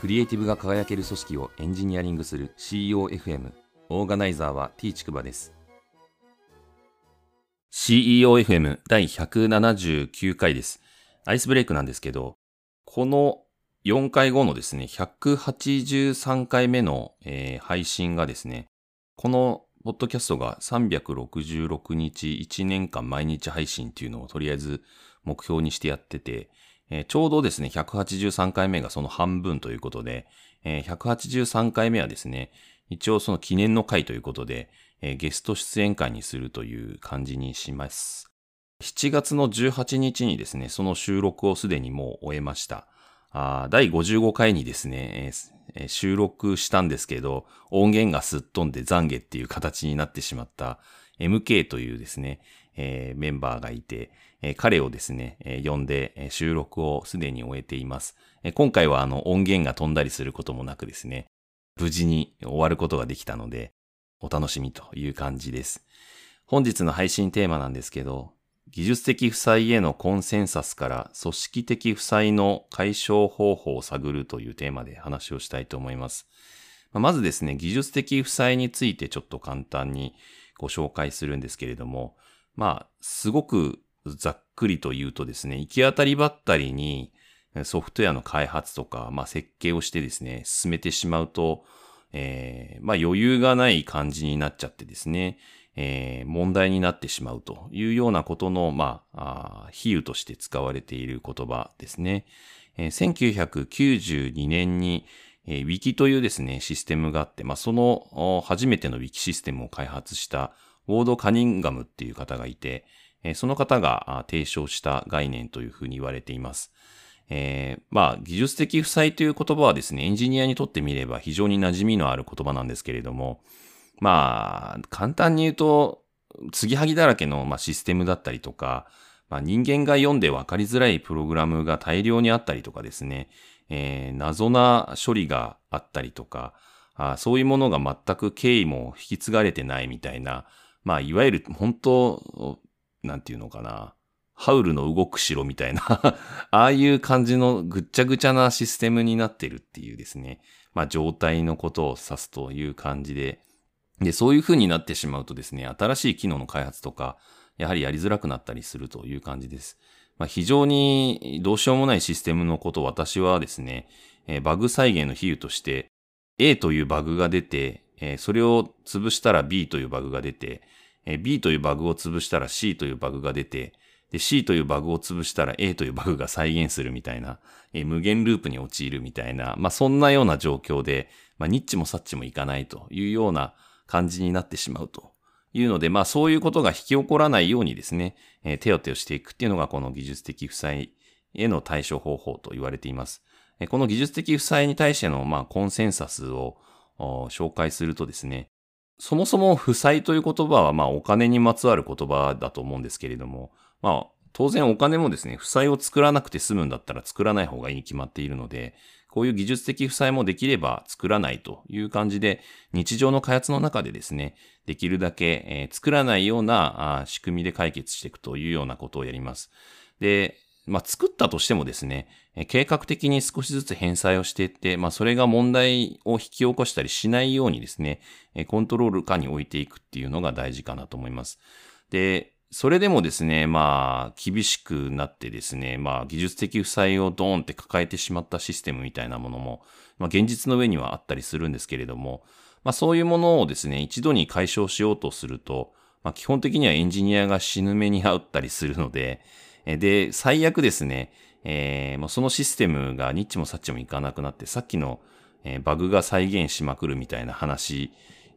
クリエイティブが輝ける組織をエンジニアリングする CEOFM オーガナイザーは T ちくばです。CEOFM 第179回です。アイスブレイクなんですけどこの4回後のですね183回目の、えー配信がですねこのポッドキャストが366日1年間毎日配信っていうのをとりあえず目標にしてやってて、えーちょうどですね、183回目がその半分ということで、えー183回目はですね、一応その記念の回ということで、えーゲスト出演会にするという感じにします。7月の18日にですね、その収録をすでにもう終えました。あ第55回にですね、えー収録したんですけど、音源がすっ飛んで懺悔っていう形になってしまった MK というですね、えーメンバーがいて、え彼をですね、え呼んで収録をすでに終えています。え今回はあの音源が飛んだりすることもなくですね、無事に終わることができたので、お楽しみという感じです。本日の配信テーマなんですけど、技術的負債へのコンセンサスから組織的負債の解消方法を探るというテーマで話をしたいと思います。まずですね、技術的負債についてちょっと簡単にご紹介するんですけれども、まあ、すごくざっくりと言うとですね、行き当たりばったりにソフトウェアの開発とか、まあ設計をしてですね、進めてしまうと、えーまあ余裕がない感じになっちゃってですね、えー問題になってしまうというようなことの、まあ、あ比喩として使われている言葉ですね。えー1992年に、えー Wiki というですね、システムがあって、まあ、その初めての Wiki システムを開発したウォード・カニンガムっていう方がいて、えその方が提唱した概念というふうに言われています。えーまあ、技術的負債という言葉はですね、エンジニアにとってみれば非常に馴染みのある言葉なんですけれども、まあ、簡単に言うと、継ぎはぎだらけの、まあ、システムだったりとか、まあ、人間が読んで分かりづらいプログラムが大量にあったりとかですね、えー謎な処理があったりとか、あそういうものが全く経緯も引き継がれてないみたいな、まあ、いわゆる本当、なんていうのかな、ハウルの動く城みたいな。ああいう感じのぐっちゃぐちゃなシステムになってるっていうですね、まあ状態のことを指すという感じで、で、そういう風になってしまうとですね、新しい機能の開発とか、やはりやりづらくなったりするという感じです。まあ、非常にどうしようもないシステムのことを私はですね、えーバグ再現の比喩として、A というバグが出て、えーそれを潰したら B というバグが出て、えー B というバグを潰したら C というバグが出て、で、C というバグを潰したら A というバグが再現するみたいな、えー無限ループに陥るみたいな、まあ、そんなような状況で、まあ、ニッチもサッチもいかないというような感じになってしまうというので、まあ、そういうことが引き起こらないようにですね、えー手当てをしていくっていうのがこの技術的負債への対処方法と言われています。えーこの技術的負債に対しての、まあ、コンセンサスを紹介するとですね、そもそも負債という言葉は、まあ、お金にまつわる言葉だと思うんですけれども、まあ、当然お金もですね、負債を作らなくて済むんだったら作らない方がいいに決まっているので、こういう技術的負債もできれば作らないという感じで、日常の開発の中でですね、できるだけ、えー作らないようなあ仕組みで解決していくというようなことをやります。で、まあ、作ったとしてもですね、計画的に少しずつ返済をしていって、まあ、それが問題を引き起こしたりしないようにですね、コントロール下に置いていくっていうのが大事かなと思います。で、それでもですね、まあ、厳しくなってですね、まあ、技術的負債をドーンって抱えてしまったシステムみたいなものも、まあ、現実の上にはあったりするんですけれども、まあ、そういうものをですね、一度に解消しようとすると、まあ、基本的にはエンジニアが死ぬ目に遭ったりするので、で、最悪ですね、えーもうそのシステムがニッチもサッチもいかなくなって、さっきの、えーバグが再現しまくるみたいな話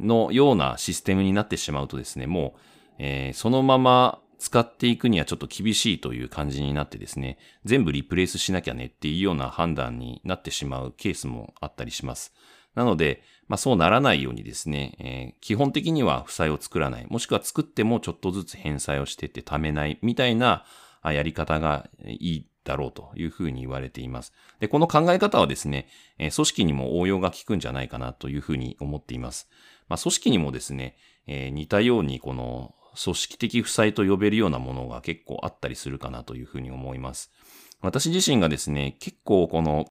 のようなシステムになってしまうとですね、もう、えーそのまま使っていくにはちょっと厳しいという感じになってですね、全部リプレイスしなきゃねっていうような判断になってしまうケースもあったりします。なので、まあそうならないようにですね、えー基本的には負債を作らない、もしくは作ってもちょっとずつ返済をしてって貯めないみたいなやり方がいいだろうというふうに言われています。で、この考え方はですね、組織にも応用が効くんじゃないかなというふうに思っています。まあ組織にもですね、えー似たようにこの組織的負債と呼べるようなものが結構あったりするかなというふうに思います。私自身がですね、結構この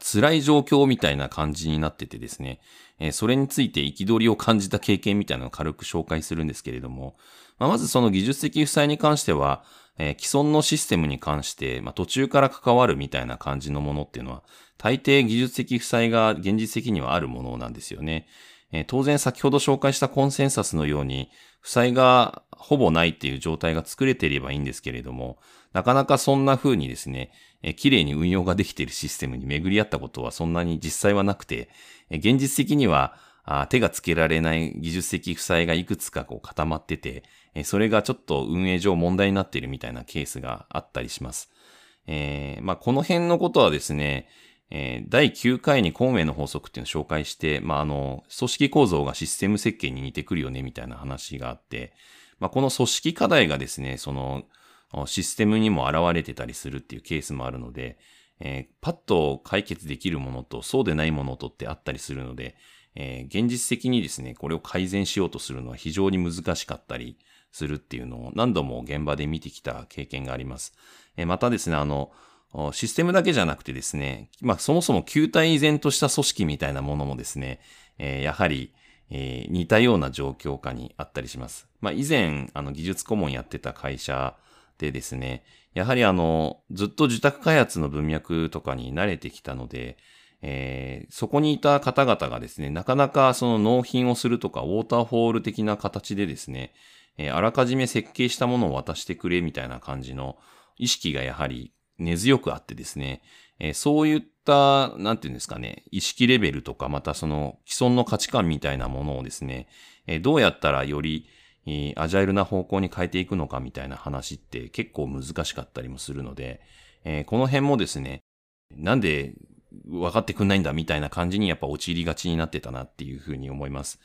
辛い状況みたいな感じになっててですね、えー、それについて憤りを感じた経験みたいなのを軽く紹介するんですけれども、まあ、まずその技術的負債に関しては、えー、既存のシステムに関して、まあ、途中から関わるみたいな感じのものっていうのは、大抵技術的負債が現実的にはあるものなんですよね。えー、当然先ほど紹介したコンセンサスのように、負債がほぼないっていう状態が作れていればいいんですけれども、なかなかそんな風にですね、えー、綺麗に運用ができているシステムに巡り合ったことはそんなに実際はなくて、えー、現実的にはあ手がつけられない技術的負債がいくつかこう固まってて、え、それがちょっと運営上問題になっているみたいなケースがあったりします。えー、まあ、この辺のことはですね、えー、第9回に孔明の法則っていうのを紹介して、まあ、あの、組織構造がシステム設計に似てくるよね、みたいな話があって、まあ、この組織課題がですね、その、システムにも現れてたりするっていうケースもあるので、えー、パッと解決できるものとそうでないものとってあったりするので、えー、現実的にですね、これを改善しようとするのは非常に難しかったりするっていうのを何度も現場で見てきた経験があります。え、またですね、あの、システムだけじゃなくてですね、まあそもそも球体依然とした組織みたいなものもですね、え、やはり、え、似たような状況下にあったりします。まあ以前、あの技術顧問やってた会社でですね、やはりあの、ずっと受託開発の文脈とかに慣れてきたので、えー、そこにいた方々がですね、なかなかその納品をするとか、ウォーターフォール的な形でですね、えー、あらかじめ設計したものを渡してくれみたいな感じの意識がやはり根強くあってですね、えー、そういった、なんていうんですかね、意識レベルとか、またその既存の価値観みたいなものをですね、えー、どうやったらより、え、アジャイルな方向に変えていくのかみたいな話って結構難しかったりもするので、え、この辺もですね、なんで分かってくんないんだみたいな感じにやっぱ陥りがちになってたなっていうふうに思います。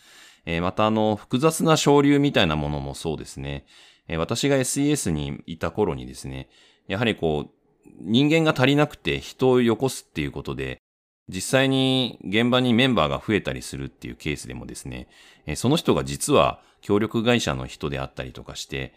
えー、またあの、複雑な省流みたいなものもそうですね。えー、私が SES にいた頃にですね、やはりこう、人間が足りなくて人をよこすっていうことで、実際に現場にメンバーが増えたりするっていうケースでもですね、その人が実は協力会社の人であったりとかして、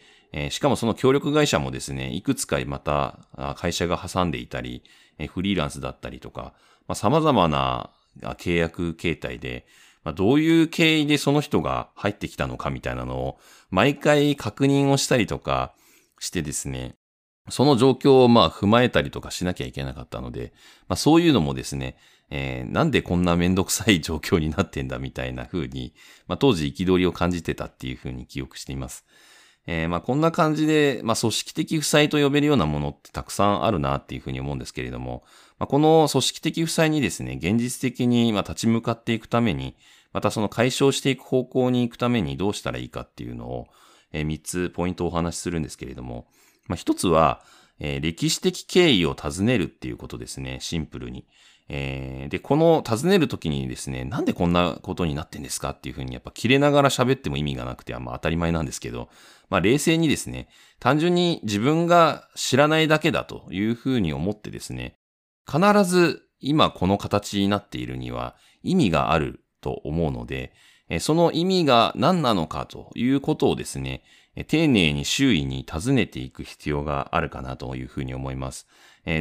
しかもその協力会社もですね、いくつかまた会社が挟んでいたり、フリーランスだったりとか、まあ、様々な契約形態で、まあ、どういう経緯でその人が入ってきたのかみたいなのを、毎回確認をしたりとかしてですね、その状況をまあ踏まえたりとかしなきゃいけなかったので、まあそういうのもですね、えー、なんでこんなめんどくさい状況になってんだみたいな風に、まあ当時憤りを感じてたっていう風に記憶しています。えー、まあこんな感じで、まあ組織的負債と呼べるようなものってたくさんあるなっていう風に思うんですけれども、まあ、この組織的負債にですね、現実的にまあ立ち向かっていくために、またその解消していく方向に行くためにどうしたらいいかっていうのを、えー、3つポイントをお話しするんですけれども、まあ、一つは、えー、歴史的経緯を尋ねるっていうことですね、シンプルに。えー、で、この尋ねるときにですね、なんでこんなことになってんですかっていうふうにやっぱ切れながら喋っても意味がなくてはまあ当たり前なんですけど、まあ冷静にですね、単純に自分が知らないだけだというふうに思ってですね、必ず今この形になっているには意味があると思うので、その意味が何なのかということをですね、丁寧に周囲に尋ねていく必要があるかなというふうに思います。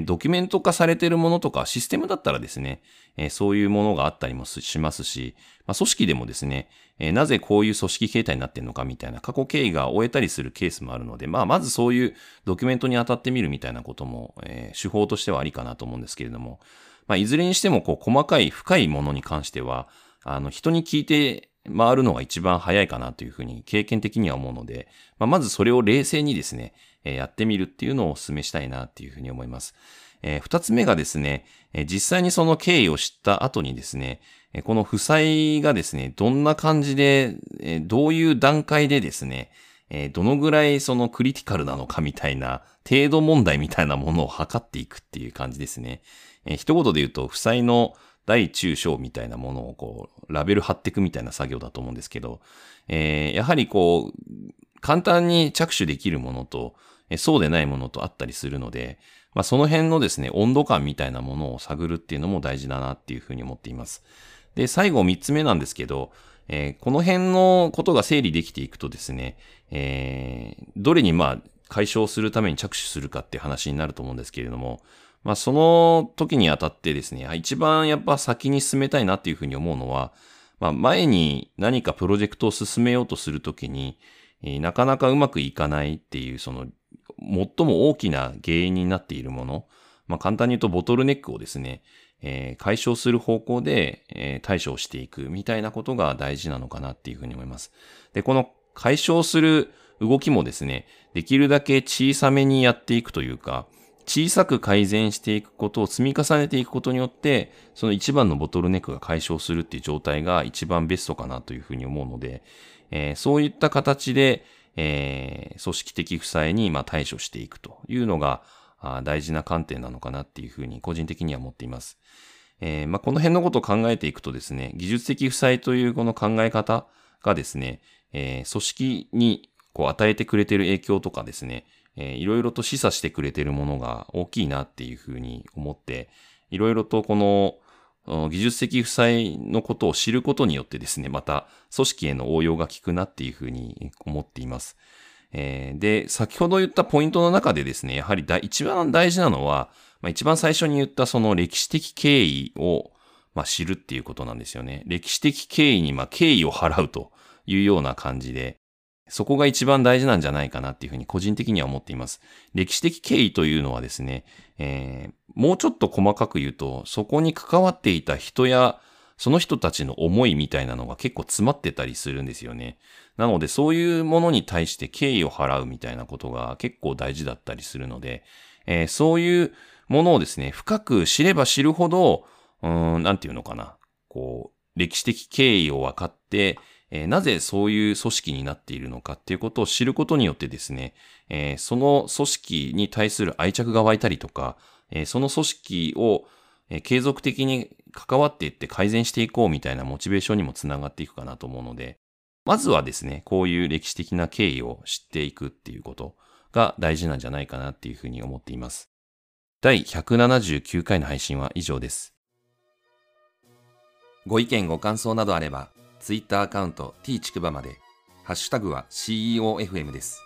ドキュメント化されているものとかシステムだったらですね、そういうものがあったりもしますし、組織でもですね、なぜこういう組織形態になっているのかみたいな過去経緯が終えたりするケースもあるので、まあ、まずそういうドキュメントに当たってみるみたいなことも、手法としてはありかなと思うんですけれども、まあ、いずれにしても、こう、細かい深いものに関しては、あの、人に聞いて回るのが一番早いかなというふうに経験的には思うので、まあ、まずそれを冷静にですね、えー、やってみるっていうのをお勧めしたいなっていうふうに思います。えー、二つ目がですね、えー、実際にその経緯を知った後にですね、えー、この負債がですね、どんな感じで、えー、どういう段階でですね、えー、どのぐらいそのクリティカルなのかみたいな、程度問題みたいなものを測っていくっていう感じですね。えー、一言で言うと、負債の大中小みたいなものをこう、ラベル貼っていくみたいな作業だと思うんですけど、えー、やはりこう、簡単に着手できるものと、そうでないものとあったりするので、まあ、その辺のですね、温度感みたいなものを探るっていうのも大事だなっていうふうに思っています。で、最後三つ目なんですけど、えー、この辺のことが整理できていくとですね、えー、どれにまあ解消するために着手するかっていう話になると思うんですけれども、まあその時にあたってですね、一番やっぱ先に進めたいなっていうふうに思うのは、まあ前に何かプロジェクトを進めようとするときに、え、なかなかうまくいかないっていう、その、最も大きな原因になっているもの、まあ簡単に言うとボトルネックをですね、えー、解消する方向で、えー、対処していくみたいなことが大事なのかなっていうふうに思います。で、この解消する動きもですね、できるだけ小さめにやっていくというか、小さく改善していくことを積み重ねていくことによって、その一番のボトルネックが解消するっていう状態が一番ベストかなというふうに思うので、えー、そういった形で、えー、組織的負債にま対処していくというのがあ大事な観点なのかなっていうふうに個人的には思っています。えー、まあ、この辺のことを考えていくとですね、技術的負債というこの考え方がですね、えー、組織にこう与えてくれている影響とかですね、えー、いろいろと示唆してくれてるものが大きいなっていうふうに思って、いろいろとこの技術的負債のことを知ることによってですね、また組織への応用が効くなっていうふうに思っています。えー、で、先ほど言ったポイントの中でですね、やはり一番大事なのは、まあ、一番最初に言ったその歴史的経緯を、まあ、知るっていうことなんですよね。歴史的経緯にまあ敬意を払うというような感じで、そこが一番大事なんじゃないかなっていうふうに個人的には思っています。歴史的経緯というのはですね、えー、もうちょっと細かく言うと、そこに関わっていた人や、その人たちの思いみたいなのが結構詰まってたりするんですよね。なので、そういうものに対して敬意を払うみたいなことが結構大事だったりするので、えー、そういうものをですね、深く知れば知るほど、うん、なんていうのかな。こう、歴史的経緯を分かって、えー、なぜそういう組織になっているのかっていうことを知ることによってですね、えー、その組織に対する愛着が湧いたりとか、えー、その組織を、継続的に関わっていって改善していこうみたいなモチベーションにもつながっていくかなと思うので、まずはですね、こういう歴史的な経緯を知っていくっていうことが大事なんじゃないかなっていうふうに思っています。第179回の配信は以上です。ご意見ご感想などあれば、Twitter アカウント t ちくばまで、ハッシュタグは CEOFM です。